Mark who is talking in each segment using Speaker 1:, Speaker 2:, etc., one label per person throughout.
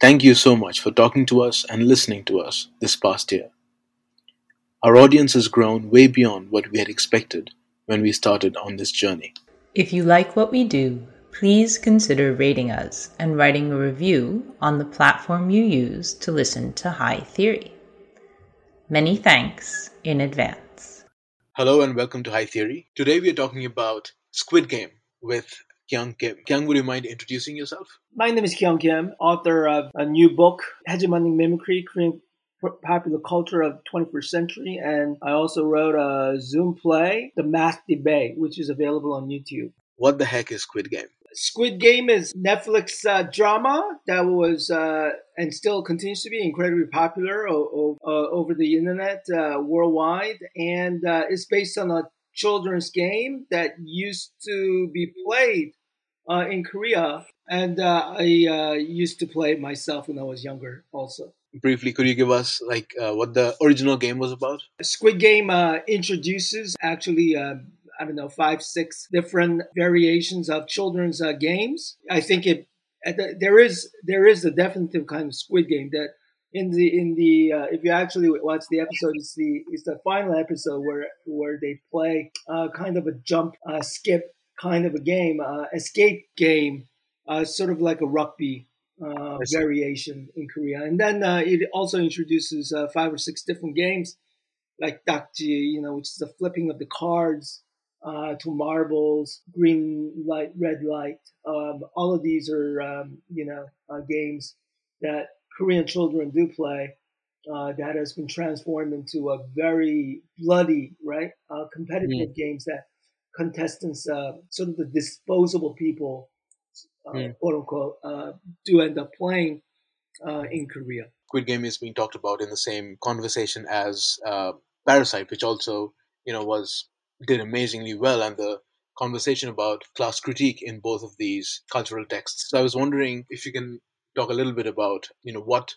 Speaker 1: Thank you so much for talking to us and listening to us this past year. Our audience has grown way beyond what we had expected when we started on this journey.
Speaker 2: If you like what we do, please consider rating us and writing a review on the platform you use to listen to High Theory. Many thanks in advance.
Speaker 1: Hello and welcome to High Theory. Today we are talking about Squid Game with Kyung Kim. Kyung, would you mind introducing yourself?
Speaker 3: My name is Kyung Kim, author of a new book, Hegemonic Mimicry, Korean Popular Culture of 21st Century, and I also wrote a Zoom play, The Math Debate, which is available on YouTube.
Speaker 1: What the heck is Squid Game?
Speaker 3: Squid Game is Netflix uh, drama that was uh, and still continues to be incredibly popular o- o- uh, over the internet uh, worldwide, and uh, it's based on a children's game that used to be played uh, in Korea, and uh, I uh, used to play it myself when I was younger. Also,
Speaker 1: briefly, could you give us like uh, what the original game was about?
Speaker 3: Squid Game uh, introduces actually. Uh, I don't know, five, six different variations of children's games. I think it there is there is a definitive kind of Squid Game that in the in the uh, if you actually watch the episode, it's the it's the final episode where where they play uh, kind of a jump uh, skip kind of a game, uh, escape game, uh, sort of like a rugby uh, variation in Korea. And then uh, it also introduces uh, five or six different games, like dakji, you know, which is the flipping of the cards, uh, to marbles, green light, red light. Um, all of these are, um, you know, games that Korean children do play. that has been transformed into a very bloody, right, competitive mm. games that contestants, uh, sort of the disposable people, uh, mm. quote unquote, uh, do end up playing uh, in Korea.
Speaker 1: Squid Game is being talked about in the same conversation as uh, Parasite, which also, you know, was did amazingly well, and the conversation about class critique in both of these cultural texts. So I was wondering if you can talk a little bit about, you know, what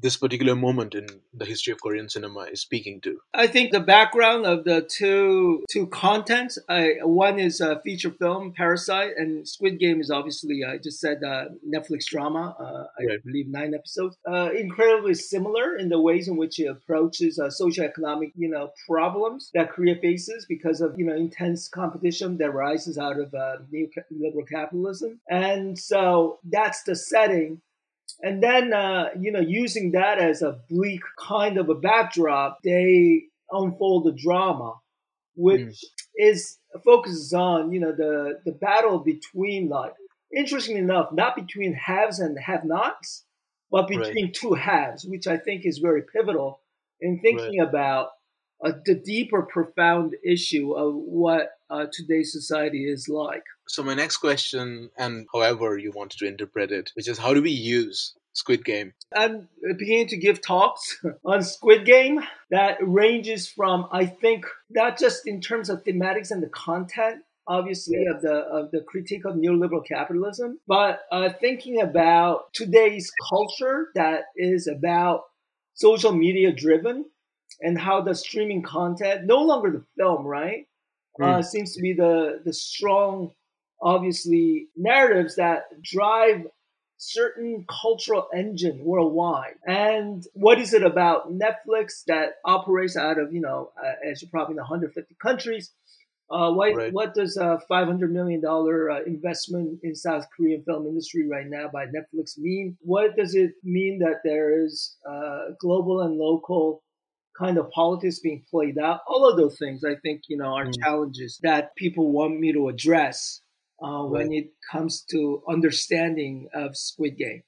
Speaker 1: this particular moment in the history of Korean cinema is speaking to?
Speaker 3: I think the background of the two two contents. I, one is a feature film, Parasite, and Squid Game is obviously I just said uh, Netflix drama. Uh, I right. believe nine episodes. Uh, incredibly similar in the ways in which it approaches uh, socioeconomic you know problems that Korea faces because of you know intense competition that rises out of uh, neoliberal capitalism, and so that's the setting and then, uh, you know, using that as a bleak kind of a backdrop, they unfold the drama, which mm. is focuses on, you know, the, the battle between like, interestingly enough, not between haves and have nots, but between right. two halves, which I think is very pivotal in thinking right. about uh, the deeper, profound issue of what uh, today's society is like.
Speaker 1: So my next question, and however you wanted to interpret it, which is how do we use Squid Game?
Speaker 3: I'm beginning to give talks on Squid Game that ranges from, I think, not just in terms of thematics and the content, obviously of the of the critique of neoliberal capitalism, but uh, thinking about today's culture that is about social media driven and how the streaming content, no longer the film, right, mm. uh, seems to be the the strong, obviously narratives that drive certain cultural engine worldwide. And what is it about Netflix that operates out of, you know, uh, as you probably know, 150 countries? Uh, what, right. what does a $500 million uh, investment in South Korean film industry right now by Netflix mean? What does it mean that there is uh, global and local kind of politics being played out? All of those things, I think, you know, are mm. challenges that people want me to address uh, right. when it comes to understanding of Squid Game.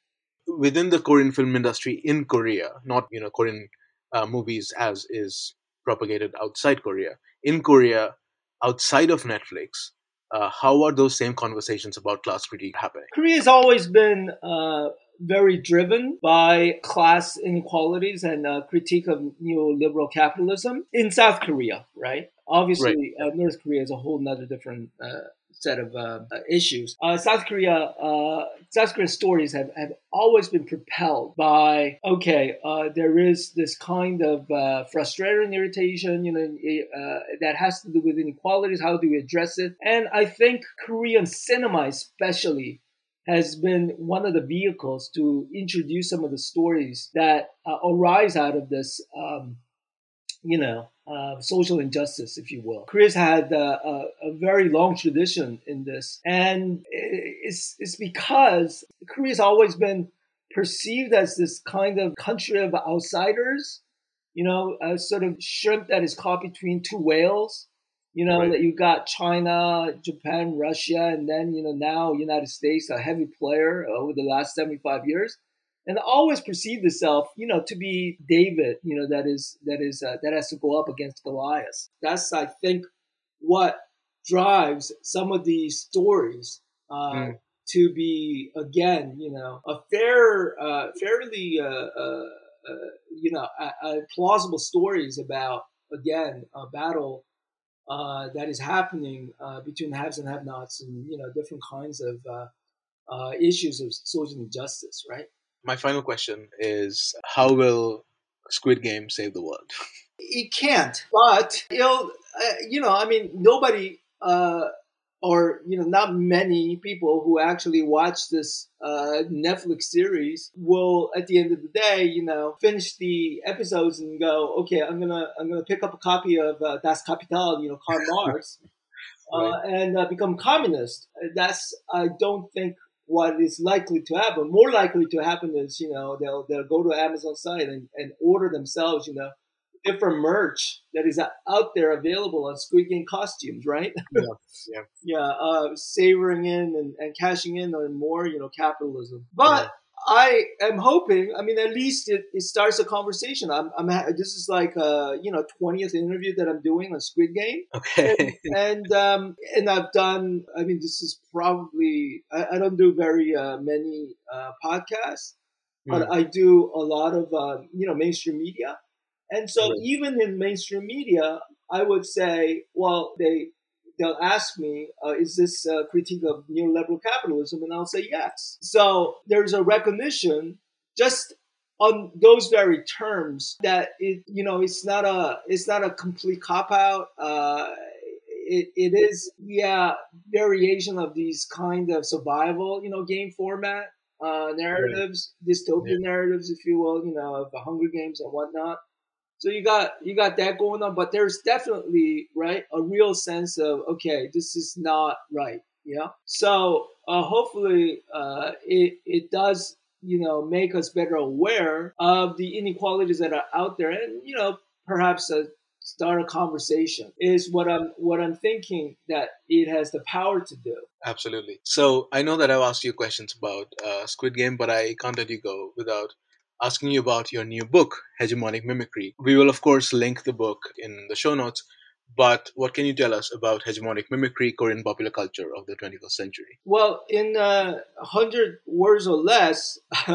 Speaker 1: Within the Korean film industry in Korea, not, you know, Korean uh, movies as is propagated outside Korea. In Korea, outside of Netflix, uh, how are those same conversations about class critique happening?
Speaker 3: Korea has always been uh, very driven by class inequalities and uh, critique of neoliberal capitalism in South Korea, right? Obviously, right. Uh, North Korea is a whole nother different uh, set of uh, issues. Uh, South Korea, uh, South Korean stories have, have always been propelled by okay, uh, there is this kind of uh, frustration, irritation, you know, uh, that has to do with inequalities. How do we address it? And I think Korean cinema, especially. Has been one of the vehicles to introduce some of the stories that arise out of this um, you know, uh, social injustice, if you will. Korea's had uh, a, a, very long tradition in this, and it's it's because Korea's always been perceived as this kind of country of outsiders, you know, a sort of shrimp that is caught between two whales. You know right. that you got China, Japan, Russia, and then you know now United States, a heavy player over the last seventy five years and always perceived itself, you know, to be David, you know, that is that is uh, that has to go up against Goliath. That's I think what drives some of these stories uh, mm. to be again, you know, a fair, uh, fairly, uh, uh, uh, you know, plausible stories about again a battle. That is happening uh, between haves and have-nots, and you know different kinds of uh, issues of social injustice, right?
Speaker 1: my final question is how will Squid Game save the world?
Speaker 3: It can't, but it'll, uh, you know, I mean, nobody, uh, or, you know, not many people who actually watch this uh, Netflix series will, at the end of the day, you know, finish the episodes and go, okay, I'm gonna, I'm gonna pick up a copy of uh, Das Kapital, you know, Karl Marx, uh, and uh, become communist. That's, I don't think what is likely to happen. More likely to happen is, you know, they'll they'll go to Amazon site and, and order themselves, you know, different merch that is out there available on Squid Game costumes, right?
Speaker 1: Yeah, yeah,
Speaker 3: yeah. Uh, savoring in and, and cashing in on more, you know, capitalism. But yeah. I am hoping. I mean, at least it, it starts a conversation. I'm, I'm. This is like a you know twentieth interview that I'm doing on Squid Game.
Speaker 1: Okay.
Speaker 3: And and, um, and I've done. I mean, this is probably. I, I don't do very uh, many uh, podcasts, but mm. I do a lot of uh, you know mainstream media. And so right. even in mainstream media, I would say, well, they they'll ask me, uh, is this a critique of neoliberal capitalism? And I'll say yes. So there's a recognition just on those very terms that it, you know, it's not a, it's not a complete cop out. Uh, it, it is, yeah, variation of these kind of survival, you know, game format, uh, narratives, right. dystopian yeah. narratives, if you will, you know, the Hunger Games and whatnot. So you got you got that going on, but there's definitely right a real sense of okay, this is not right. Yeah. So uh, hopefully uh, it it does you know make us better aware of the inequalities that are out there, and you know perhaps uh, start a conversation is what I'm what I'm thinking that it has the power to do.
Speaker 1: Absolutely. So I know that I've asked you questions about uh, Squid Game, but I can't let you go without asking you about your new book, Hegemonic Mimicry. We will, of course, link the book in the show notes. But what can you tell us about hegemonic mimicry, Korean popular culture of the 21st century?
Speaker 3: Well, in uh, 100 words or less,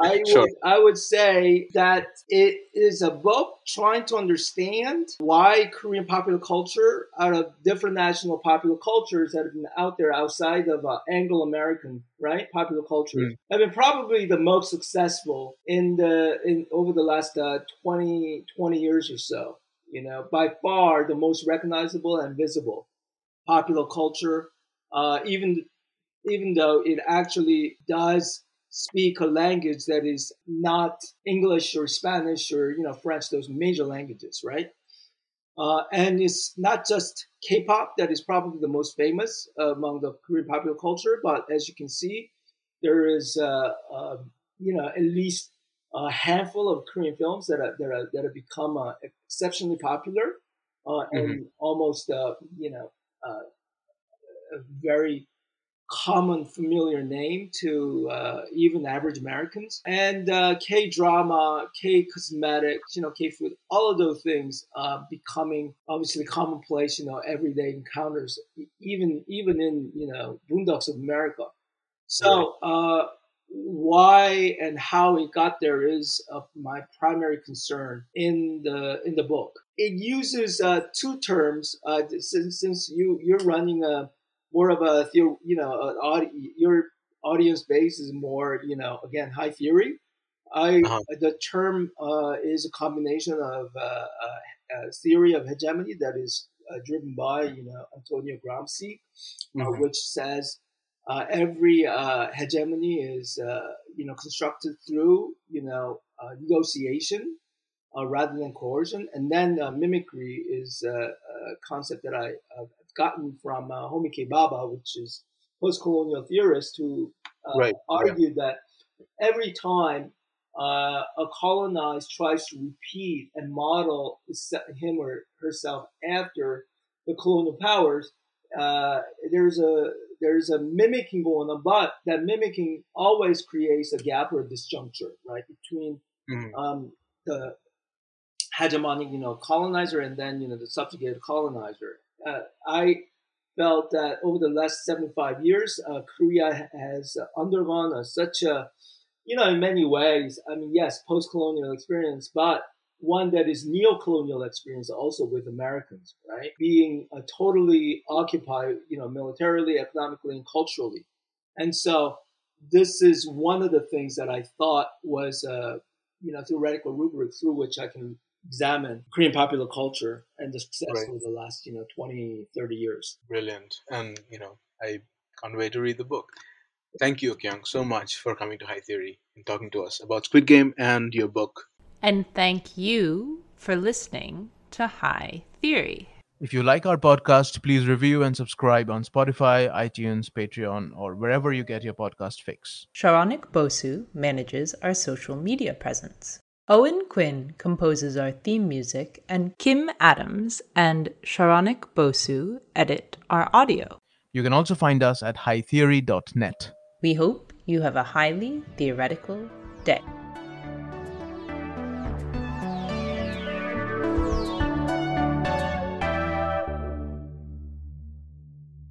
Speaker 3: I,
Speaker 1: Sure.
Speaker 3: would, I would say that it is a book trying to understand why Korean popular culture, out of different national popular cultures that have been out there outside of uh, Anglo American, right, popular culture,
Speaker 1: Mm.
Speaker 3: have been probably the most successful in the in over the last uh, 20, 20 years or so. You know, by far the most recognizable and visible popular culture, uh, even even though it actually does speak a language that is not English or Spanish or you know French, those major languages, right? Uh, and it's not just K-pop that is probably the most famous among the Korean popular culture, but as you can see, there is uh, uh, you know at least a handful of Korean films that are that are that have become uh, exceptionally popular uh, and almost uh, you know uh, a very common familiar name to uh, even average Americans. And uh, K drama, K cosmetics, you know, K food, all of those things uh, becoming obviously commonplace, you know, everyday encounters, even even in you know boondocks of America. So. Uh, why and how it got there is uh, my primary concern in the in the book. It uses uh, two terms. Uh, since since you you're running a more of a you know audi- your audience base is more you know again high theory. I
Speaker 1: Uh-huh.
Speaker 3: the term uh, is a combination of uh, a theory of hegemony that is uh, driven by you know Antonio Gramsci, uh,
Speaker 1: Mhm.
Speaker 3: which says uh, every uh, hegemony is uh, you know constructed through you know uh, negotiation uh, rather than coercion, and then uh, mimicry is uh, a concept that I, have gotten from uh, Homi K. Bhabha, which is post-colonial theorist who uh,
Speaker 1: Right, right.
Speaker 3: argued that every time uh, a colonized tries to repeat and model him or herself after the colonial powers, uh, there's a there's a mimicking going on, but that mimicking always creates a gap or a disjuncture, right, between
Speaker 1: Mhm.
Speaker 3: um, the hegemonic, you know, colonizer and then you know the subjugated colonizer. Uh, I felt that over the last 75 years, uh, Korea has undergone a, such a, you know, in many ways. I mean, yes, post-colonial experience, but one that is neo-colonial experience also with Americans, right? Being uh, totally occupied, you know, militarily, economically, and culturally. And so this is one of the things that I thought was, uh, you know, theoretical rubric through which I can examine Korean popular culture and the success
Speaker 1: Right.
Speaker 3: over the last, you know, 20, 30 years.
Speaker 1: Brilliant. And, you know, I can't wait to read the book. Thank you, Kyung, so much for coming to High Theory and talking to us about Squid Game and your book.
Speaker 2: And thank you for listening to High Theory.
Speaker 4: If you like our podcast, please review and subscribe on Spotify, iTunes, Patreon, or wherever you get your podcast fix.
Speaker 2: Saronik Bosu manages our social media presence. Owen Quinn composes our theme music, and Kim Adams and Saronik Bosu edit our audio.
Speaker 4: You can also find us at hightheory.net.
Speaker 2: We hope you have a highly theoretical day.